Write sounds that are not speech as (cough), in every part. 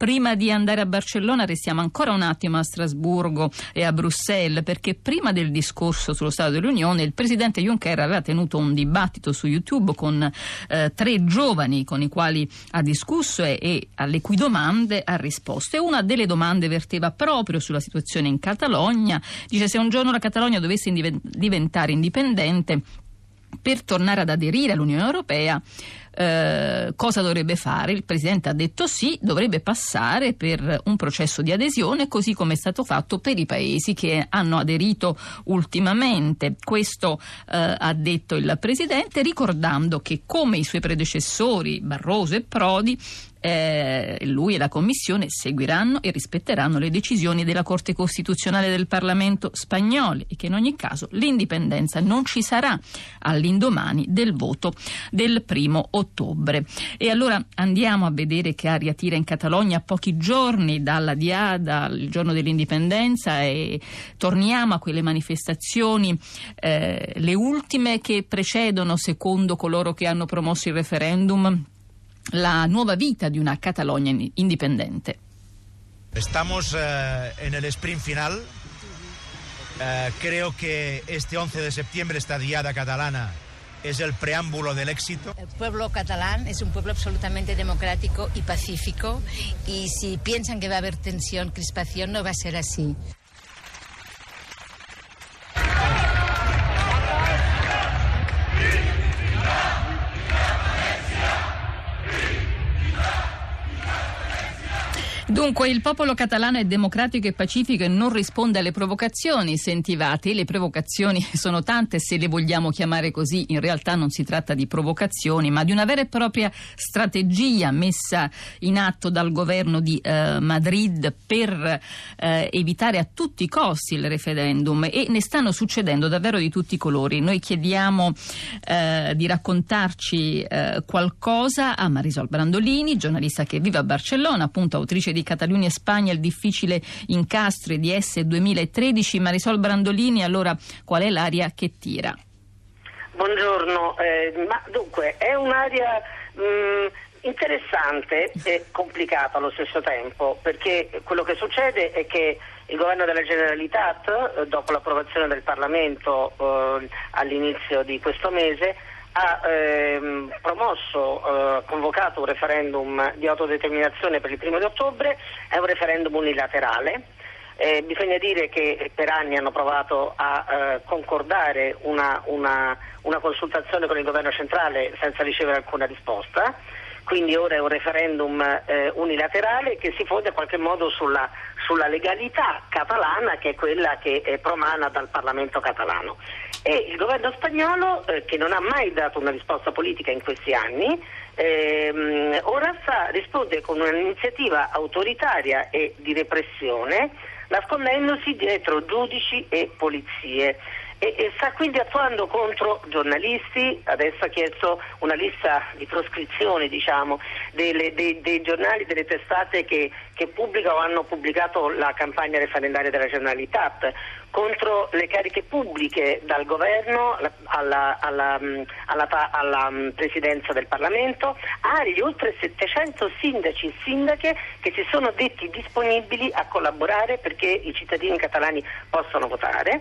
Prima di andare a Barcellona restiamo ancora un attimo a Strasburgo e a Bruxelles perché prima del discorso sullo Stato dell'Unione il presidente Juncker aveva tenuto un dibattito su YouTube con eh, tre giovani con i quali ha discusso e, e alle cui domande ha risposto. E una delle domande verteva proprio sulla situazione in Catalogna. Dice se un giorno la Catalogna dovesse diventare indipendente per tornare ad aderire all'Unione Europea eh, cosa dovrebbe fare? Il Presidente ha detto sì, dovrebbe passare per un processo di adesione così come è stato fatto per i paesi che hanno aderito ultimamente. Questo eh, ha detto il Presidente ricordando che come i suoi predecessori Barroso e Prodi eh, lui e la Commissione seguiranno e rispetteranno le decisioni della Corte Costituzionale del Parlamento spagnolo e che in ogni caso l'indipendenza non ci sarà all'indomani del voto del primo ottobre. E allora andiamo a vedere che aria tira in Catalogna a pochi giorni dalla Diada, il giorno dell'indipendenza e torniamo a quelle manifestazioni, eh, le ultime che precedono secondo coloro che hanno promosso il referendum la nuova vita di una Catalogna indipendente. Estamos eh, en el sprint final. Eh, creo que este 11 de septiembre esta diada catalana es el preámbulo del éxito. El pueblo catalán es un pueblo absolutamente democrático y pacífico y si piensan que va a haber tensión, crispación, no va a ser así. Dunque il popolo catalano è democratico e pacifico e non risponde alle provocazioni, sentivate, le provocazioni (laughs) sono tante se le vogliamo chiamare così, in realtà non si tratta di provocazioni ma di una vera e propria strategia messa in atto dal governo di eh, Madrid per eh, evitare a tutti i costi il referendum. E ne stanno succedendo davvero di tutti i colori. Noi chiediamo eh, di raccontarci eh, qualcosa a Marisol Brandolini, giornalista che vive a Barcellona, appunto autrice di Catalunya e Spagna, il difficile incastro di S 2013. Marisol Brandolini, allora qual è l'aria che tira? Buongiorno, eh, ma dunque è un'area mh, mm, interessante e complicata allo stesso tempo, perché quello che succede è che il governo della Generalitat, eh, dopo l'approvazione del Parlamento eh, all'inizio di questo mese, ha ehm, promosso, eh, convocato un referendum di autodeterminazione per il primo di ottobre, è un referendum unilaterale. Eh, bisogna dire che per anni hanno provato a eh, concordare una, una, una consultazione con il governo centrale senza ricevere alcuna risposta quindi ora è un referendum eh, unilaterale che si fonda in qualche modo sulla, sulla legalità catalana che è quella che è promana dal Parlamento catalano. E il governo spagnolo, eh, che non ha mai dato una risposta politica in questi anni, ehm, ora sta, risponde con un'iniziativa autoritaria e di repressione, nascondendosi dietro giudici e polizie e, e, sta quindi attuando contro giornalisti, adesso ha chiesto una lista di proscrizione diciamo, delle, dei, dei, giornali, delle testate che, che pubblicano o hanno pubblicato la campagna referendaria della Generalitat, contro le cariche pubbliche dal governo alla, alla, alla, alla, presidenza del Parlamento, agli oltre 700 sindaci e sindache che si sono detti disponibili a collaborare perché i cittadini catalani possano votare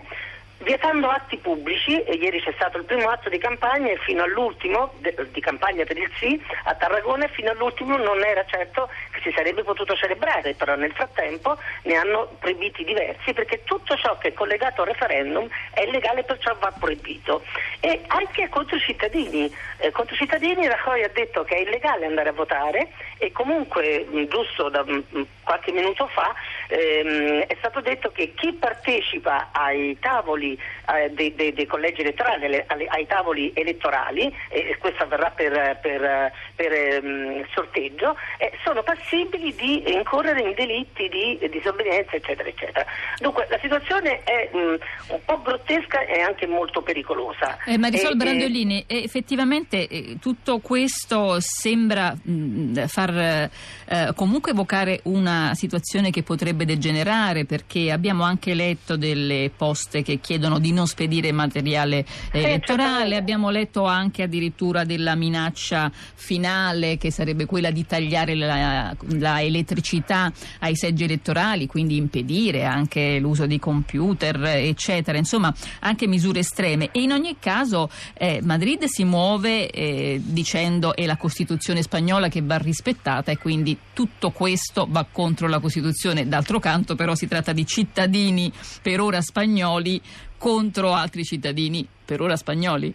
vietando atti pubblici, e ieri c'è stato il primo atto di campagna e fino all'ultimo, de, di campagna per il sì, a Tarragona e fino all'ultimo non era certo che si sarebbe potuto celebrare, però nel frattempo ne hanno proibiti diversi perché tutto ciò che è collegato al referendum è illegale perciò va proibito. E anche contro i cittadini, eh, contro i cittadini Rajoy ha detto che è illegale andare a votare e comunque giusto da mh, qualche minuto fa ehm, è stato detto che chi partecipa ai tavoli eh, dei, dei, dei, collegi elettorali, alle, alle, ai tavoli elettorali, e questo avverrà per, per, per um, sorteggio, eh, sono passibili di incorrere in delitti di disobbedienza, eccetera, eccetera. Dunque la situazione è um, un po' grottesca e anche molto pericolosa. Eh, Marisol e, Brandolini, e... effettivamente eh, tutto questo sembra mh, far eh, comunque evocare una situazione che potrebbe potrebbe degenerare perché abbiamo anche letto delle poste che chiedono di non spedire materiale eh, elettorale, abbiamo letto anche addirittura della minaccia finale che sarebbe quella di tagliare la, la elettricità ai seggi elettorali, quindi impedire anche l'uso di computer, eccetera, insomma anche misure estreme. E in ogni caso eh, Madrid si muove eh, dicendo è la Costituzione spagnola che va rispettata e quindi tutto questo va contro la Costituzione. D'altro canto però si tratta di cittadini per ora spagnoli contro altri cittadini per ora spagnoli.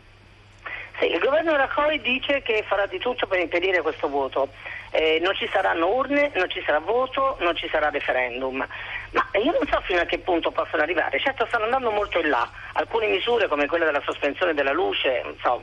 Sì, il governo Rajoy dice che farà di tutto per impedire questo voto. Eh, non ci saranno urne, non ci sarà voto, non ci sarà referendum. Ma io non so fino a che punto possono arrivare. Certo stanno andando molto in là. Alcune misure come quella della sospensione della luce, so,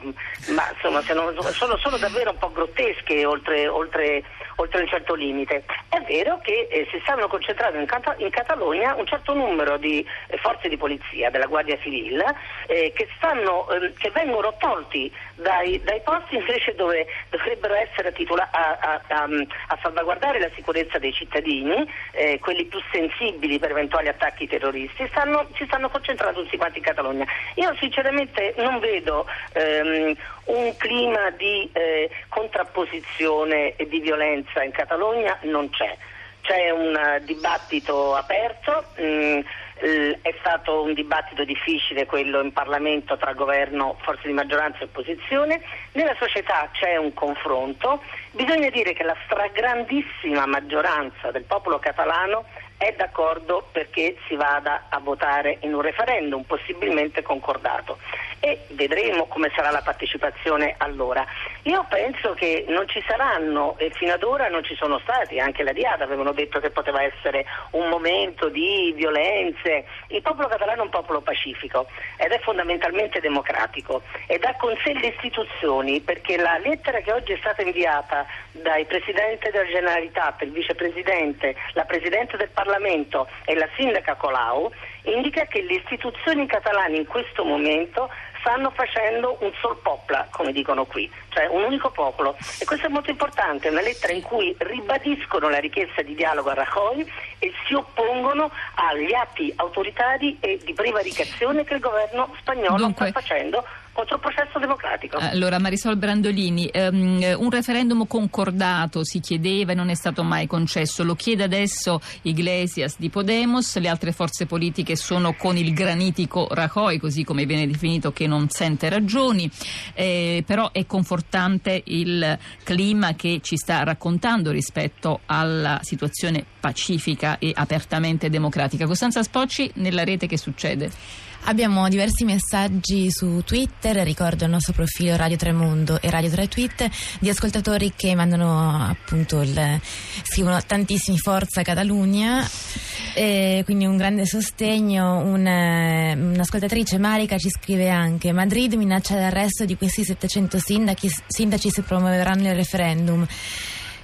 ma insomma sono, sono, davvero un po' grottesche oltre, oltre, oltre un certo limite. È vero che eh, si stanno concentrando in, Cata- in, Catalogna un certo numero di eh, forze di polizia, della Guardia Civile, eh, che, stanno, ehm, che, vengono tolti dai, dai, posti invece dove dovrebbero essere titula- a, a, a, a, salvaguardare la sicurezza dei cittadini, eh, quelli più sensibili per eventuali attacchi terroristi stanno, si stanno concentrando tutti quanti in Catalogna. Io sinceramente non vedo ehm, un clima di eh, contrapposizione e di violenza in Catalogna, non c'è. C'è un dibattito aperto. Mh, mm, è stato un dibattito difficile quello in Parlamento tra governo, forze di maggioranza e opposizione, nella società c'è un confronto, bisogna dire che la stragrandissima maggioranza del popolo catalano è d'accordo perché si vada a votare in un referendum, possibilmente concordato. E vedremo come sarà la partecipazione allora. Io penso che non ci saranno, e fino ad ora non ci sono stati, anche la Diada avevano detto che poteva essere un momento di violenze. Il popolo catalano è un popolo pacifico ed è fondamentalmente democratico ed ha con sé le istituzioni perché la lettera che oggi è stata inviata dai Presidente della Generalitat, il Vicepresidente, la Presidente del Parlamento, Parlamento e la sindaca Colau indica che le istituzioni catalane in questo momento stanno facendo un sol popla, come dicono qui, cioè un unico popolo. E questo è molto importante, è una lettera in cui ribadiscono la richiesta di dialogo a Rajoy e si oppongono agli atti autoritari e di prevaricazione che il governo spagnolo Dunque... sta facendo contro il processo democratico. Allora, Marisol Brandolini, um, un referendum concordato si chiedeva e non è stato mai concesso, lo chiede adesso Iglesias di Podemos, le altre forze politiche sono con il granitico Rajoy, così come viene definito, che non sente ragioni, eh, però è confortante il clima che ci sta raccontando rispetto alla situazione pacifica e apertamente democratica. Costanza Spocci, nella rete che succede? Abbiamo diversi messaggi su Twitter, ricordo il nostro profilo Radio Tremondo e Radio Tre Tweet, di ascoltatori che mandano appunto il, scrivono tantissimi Forza Catalunya, quindi un grande sostegno. Una, un'ascoltatrice Marica ci scrive anche Madrid minaccia l'arresto di questi 700 sindaci, sindaci se promuoveranno il referendum.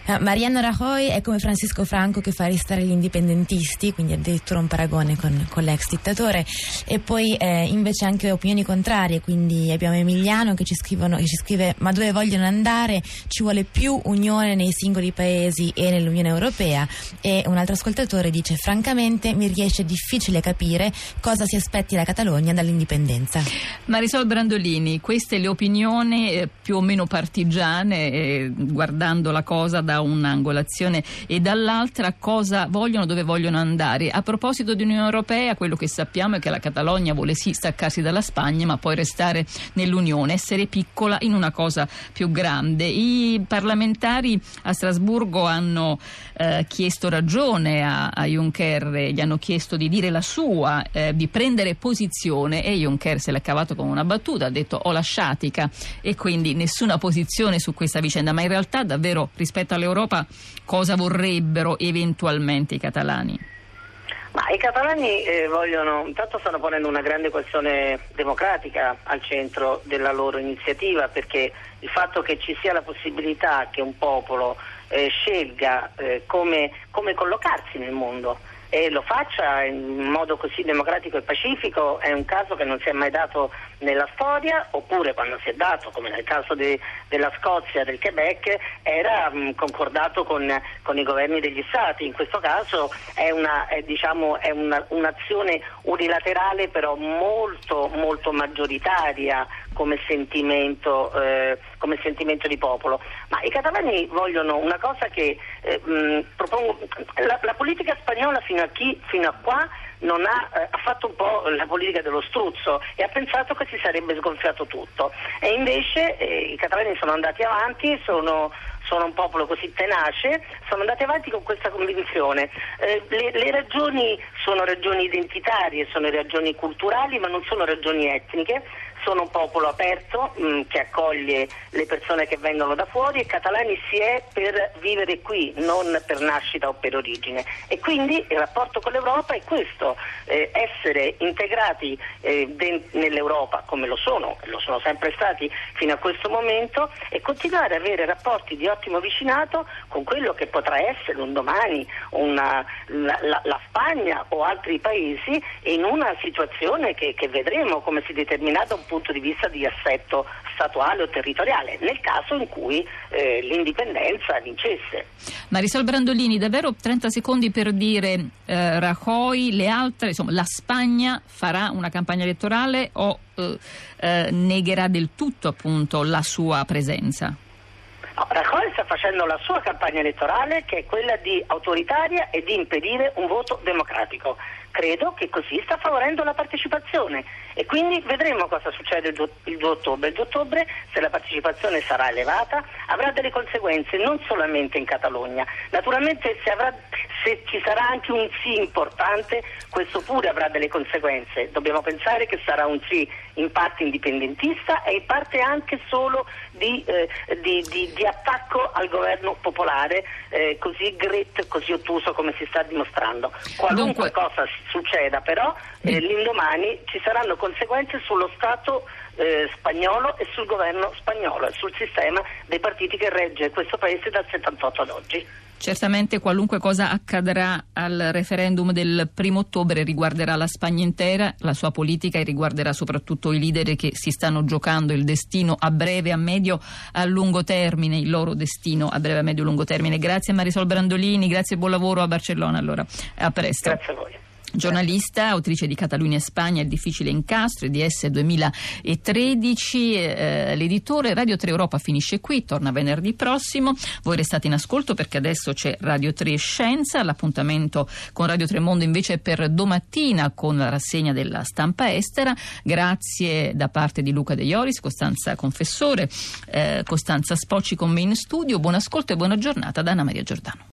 Uh, Mariano Rajoy è come Francisco Franco che fa restare gli indipendentisti, quindi addirittura un paragone con, con l'ex dittatore. E poi eh, invece anche opinioni contrarie, quindi abbiamo Emiliano che ci, scrivono, che ci scrive ma dove vogliono andare? Ci vuole più unione nei singoli paesi e nell'Unione Europea. E un altro ascoltatore dice francamente mi riesce difficile capire cosa si aspetti la Catalogna dall'indipendenza. Marisol Brandolini, queste le opinioni eh, più o meno partigiane, eh, guardando la cosa da un'angolazione e dall'altra cosa vogliono, dove vogliono andare. A proposito di Unione Europea, quello che sappiamo è che la Catalogna vuole sì staccarsi dalla Spagna, ma poi restare nell'Unione, essere piccola in una cosa più grande. I parlamentari a Strasburgo hanno eh, chiesto ragione a, a, Juncker, gli hanno chiesto di dire la sua, eh, di prendere posizione e Juncker se l'è cavato con una battuta, ha detto ho la sciatica e quindi nessuna posizione su questa vicenda, ma in realtà davvero rispetto all'Europa l'Europa cosa vorrebbero eventualmente i catalani? Ma I catalani eh, vogliono, intanto stanno ponendo una grande questione democratica al centro della loro iniziativa perché il fatto che ci sia la possibilità che un popolo eh, scelga eh, come, come, collocarsi nel mondo e lo faccia in modo così democratico e pacifico è un caso che non si è mai dato nella storia oppure quando si è dato come nel caso de, della Scozia, del Quebec era mh, concordato con, con, i governi degli stati. In questo caso è, una, è, diciamo, è una, un'azione unilaterale però molto, molto maggioritaria come sentimento, eh, come sentimento, di popolo. Ma i catalani vogliono una cosa che eh, mh, propongo, la, la, politica spagnola fino a, chi, fino a qua non ha, eh, ha, fatto un po' la politica dello struzzo e ha pensato che si sarebbe sgonfiato tutto. E invece eh, i catalani sono andati avanti, sono, sono, un popolo così tenace, sono andati avanti con questa convinzione. Eh, le, le, ragioni sono ragioni identitarie, sono ragioni culturali, ma non sono ragioni etniche sono un popolo aperto mh, mm, che accoglie le persone che vengono da fuori e Catalani si è per vivere qui, non per nascita o per origine. E quindi il rapporto con l'Europa è questo, eh, essere integrati eh, de- nell'Europa come lo sono, lo sono sempre stati fino a questo momento e continuare ad avere rapporti di ottimo vicinato con quello che potrà essere un domani una, la, la, la, Spagna o altri paesi in una situazione che, che vedremo come si determinerà da un punto punto di vista di assetto statuale o territoriale, nel caso in cui eh, l'indipendenza vincesse. Marisol Brandolini, davvero 30 secondi per dire eh, Rajoy, le altre, insomma, la Spagna farà una campagna elettorale o eh, eh negherà del tutto appunto la sua presenza? No, Rajoy sta facendo la sua campagna elettorale che è quella di autoritaria e di impedire un voto democratico credo che così sta favorendo la partecipazione e quindi vedremo cosa succede il 2, il 2 ottobre. Il 2 ottobre, se la partecipazione sarà elevata, avrà delle conseguenze non solamente in Catalogna. Naturalmente se, avrà, se ci sarà anche un sì importante, questo pure avrà delle conseguenze. Dobbiamo pensare che sarà un sì in parte indipendentista e in parte anche solo di, eh, di, di, di attacco al governo popolare, eh, così gret, così ottuso come si sta dimostrando. Qualunque Dunque... cosa succeda, però eh, l'indomani ci saranno conseguenze sullo Stato eh, spagnolo e sul governo spagnolo e sul sistema dei partiti che regge questo paese dal 78 ad oggi. Certamente qualunque cosa accadrà al referendum del primo ottobre riguarderà la Spagna intera, la sua politica e riguarderà soprattutto i leader che si stanno giocando il destino a breve, a medio, a lungo termine, il loro destino a breve, a medio e lungo termine. Grazie a Marisol Brandolini, grazie e buon lavoro a Barcellona allora. A presto. Grazie a voi. Giornalista, autrice di Catalunya e Spagna, Il difficile incastro, EDS 2013, eh, l'editore Radio 3 Europa finisce qui, torna venerdì prossimo. Voi restate in ascolto perché adesso c'è Radio 3 Scienza, l'appuntamento con Radio 3 Mondo invece è per domattina con la rassegna della stampa estera. Grazie da parte di Luca De Ioris, Costanza Confessore, eh, Costanza Spocci con me in studio. Buon ascolto e buona giornata da Anna Maria Giordano.